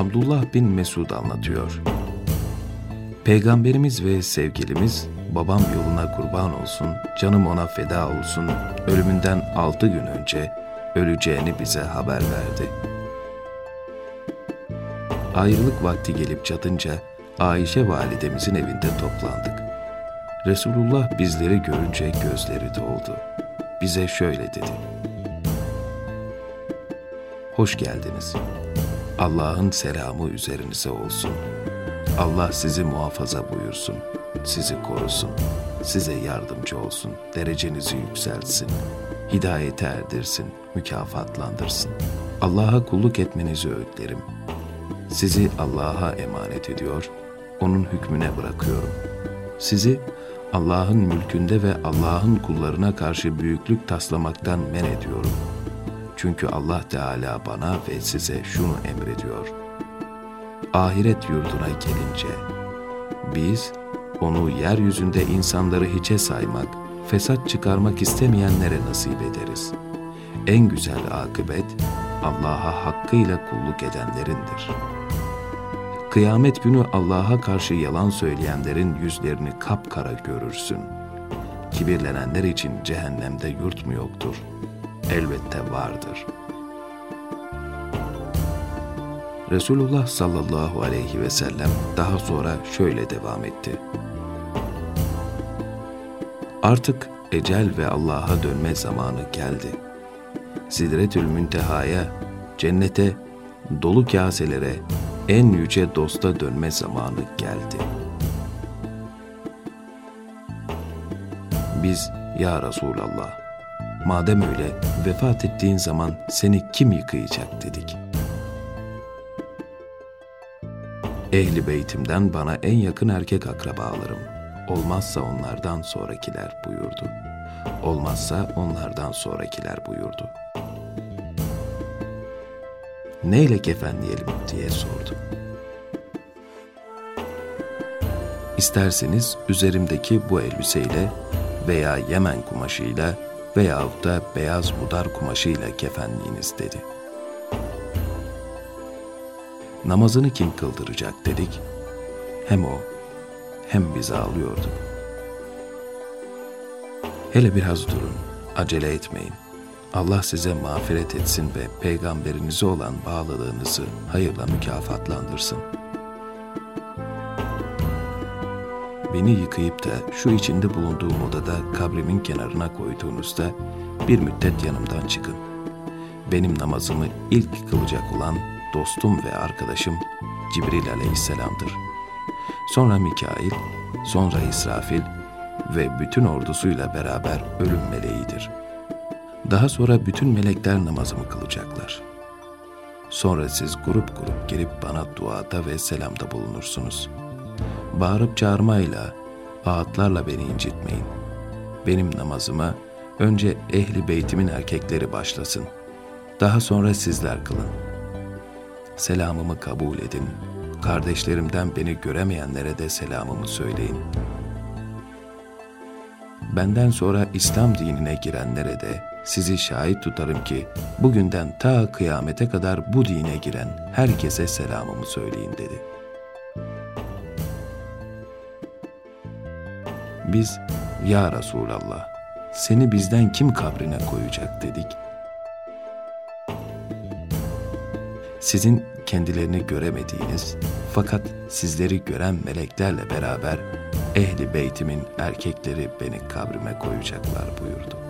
Abdullah bin Mesud anlatıyor. Peygamberimiz ve sevgilimiz babam yoluna kurban olsun, canım ona feda olsun, ölümünden altı gün önce öleceğini bize haber verdi. Ayrılık vakti gelip çatınca Ayşe validemizin evinde toplandık. Resulullah bizleri görünce gözleri doldu. Bize şöyle dedi. Hoş geldiniz. Allah'ın selamı üzerinize olsun. Allah sizi muhafaza buyursun, sizi korusun, size yardımcı olsun, derecenizi yükseltsin, hidayete erdirsin, mükafatlandırsın. Allah'a kulluk etmenizi öğütlerim. Sizi Allah'a emanet ediyor, O'nun hükmüne bırakıyorum. Sizi Allah'ın mülkünde ve Allah'ın kullarına karşı büyüklük taslamaktan men ediyorum. Çünkü Allah Teala bana ve size şunu emrediyor. Ahiret yurduna gelince, biz onu yeryüzünde insanları hiçe saymak, fesat çıkarmak istemeyenlere nasip ederiz. En güzel akıbet, Allah'a hakkıyla kulluk edenlerindir. Kıyamet günü Allah'a karşı yalan söyleyenlerin yüzlerini kapkara görürsün. Kibirlenenler için cehennemde yurt mu yoktur? Elbette vardır. Resulullah sallallahu aleyhi ve sellem daha sonra şöyle devam etti. Artık ecel ve Allah'a dönme zamanı geldi. Sidretül müntehaya, cennete, dolu kaselere, en yüce dosta dönme zamanı geldi. Biz, Ya Resulallah, madem öyle vefat ettiğin zaman seni kim yıkayacak dedik. Ehli beytimden bana en yakın erkek akrabalarım, olmazsa onlardan sonrakiler buyurdu. Olmazsa onlardan sonrakiler buyurdu. Neyle kefenleyelim diye sordu. İsterseniz üzerimdeki bu elbiseyle veya Yemen kumaşıyla veyahut da beyaz budar kumaşıyla kefenleyiniz dedi. Namazını kim kıldıracak dedik. Hem o hem biz ağlıyorduk. Hele biraz durun, acele etmeyin. Allah size mağfiret etsin ve peygamberinize olan bağlılığınızı hayırla mükafatlandırsın. Beni yıkayıp da şu içinde bulunduğum odada kabrimin kenarına koyduğunuzda bir müddet yanımdan çıkın. Benim namazımı ilk kılacak olan dostum ve arkadaşım Cibril aleyhisselamdır. Sonra Mikail, sonra İsrafil ve bütün ordusuyla beraber ölüm meleğidir. Daha sonra bütün melekler namazımı kılacaklar. Sonra siz grup grup gelip bana duada ve selamda bulunursunuz. Bağırıp çağırmayla, ağıtlarla beni incitmeyin. Benim namazıma önce ehli beytimin erkekleri başlasın. Daha sonra sizler kılın. Selamımı kabul edin. Kardeşlerimden beni göremeyenlere de selamımı söyleyin. Benden sonra İslam dinine girenlere de sizi şahit tutarım ki bugünden ta kıyamete kadar bu dine giren herkese selamımı söyleyin dedi. Biz ya Resulallah seni bizden kim kabrine koyacak dedik. Sizin kendilerini göremediğiniz fakat sizleri gören meleklerle beraber ehli beytimin erkekleri beni kabrime koyacaklar buyurdu.